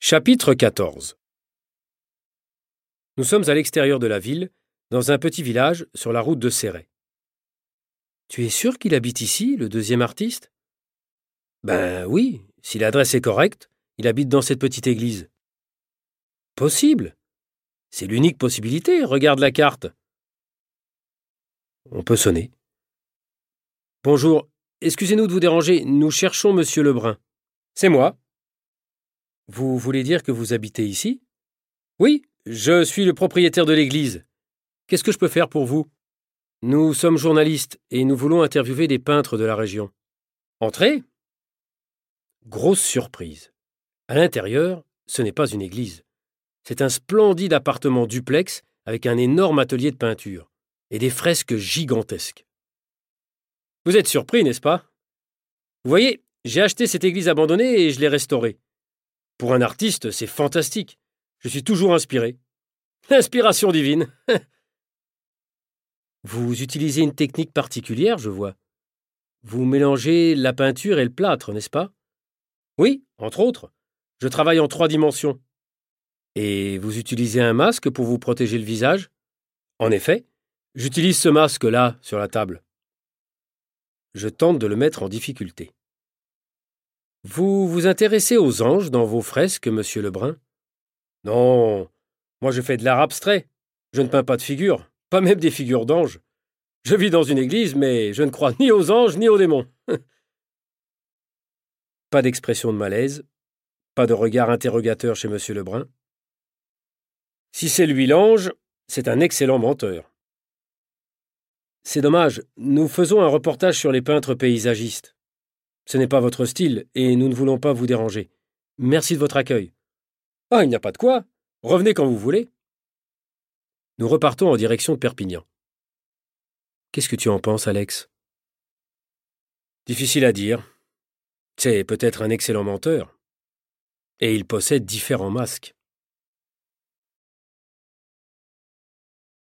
Chapitre 14 Nous sommes à l'extérieur de la ville, dans un petit village sur la route de Céret. Tu es sûr qu'il habite ici, le deuxième artiste? Ben oui, si l'adresse est correcte, il habite dans cette petite église. Possible C'est l'unique possibilité, regarde la carte. On peut sonner. Bonjour, excusez-nous de vous déranger, nous cherchons monsieur Lebrun. C'est moi. Vous voulez dire que vous habitez ici? Oui, je suis le propriétaire de l'église. Qu'est-ce que je peux faire pour vous? Nous sommes journalistes et nous voulons interviewer des peintres de la région. Entrez Grosse surprise. À l'intérieur, ce n'est pas une église. C'est un splendide appartement duplex avec un énorme atelier de peinture et des fresques gigantesques. Vous êtes surpris, n'est-ce pas? Vous voyez, j'ai acheté cette église abandonnée et je l'ai restaurée. Pour un artiste, c'est fantastique. Je suis toujours inspiré. Inspiration divine. Vous utilisez une technique particulière, je vois. Vous mélangez la peinture et le plâtre, n'est-ce pas? Oui, entre autres. Je travaille en trois dimensions. Et vous utilisez un masque pour vous protéger le visage? En effet, j'utilise ce masque-là sur la table. Je tente de le mettre en difficulté. Vous vous intéressez aux anges dans vos fresques, monsieur Lebrun? Non, moi je fais de l'art abstrait. Je ne peins pas de figures, pas même des figures d'anges. Je vis dans une église, mais je ne crois ni aux anges ni aux démons. pas d'expression de malaise, pas de regard interrogateur chez monsieur Lebrun. Si c'est lui l'ange, c'est un excellent menteur. C'est dommage, nous faisons un reportage sur les peintres paysagistes. Ce n'est pas votre style, et nous ne voulons pas vous déranger. Merci de votre accueil. Ah, il n'y a pas de quoi. Revenez quand vous voulez. Nous repartons en direction de Perpignan. Qu'est-ce que tu en penses, Alex? Difficile à dire. C'est peut-être un excellent menteur. Et il possède différents masques.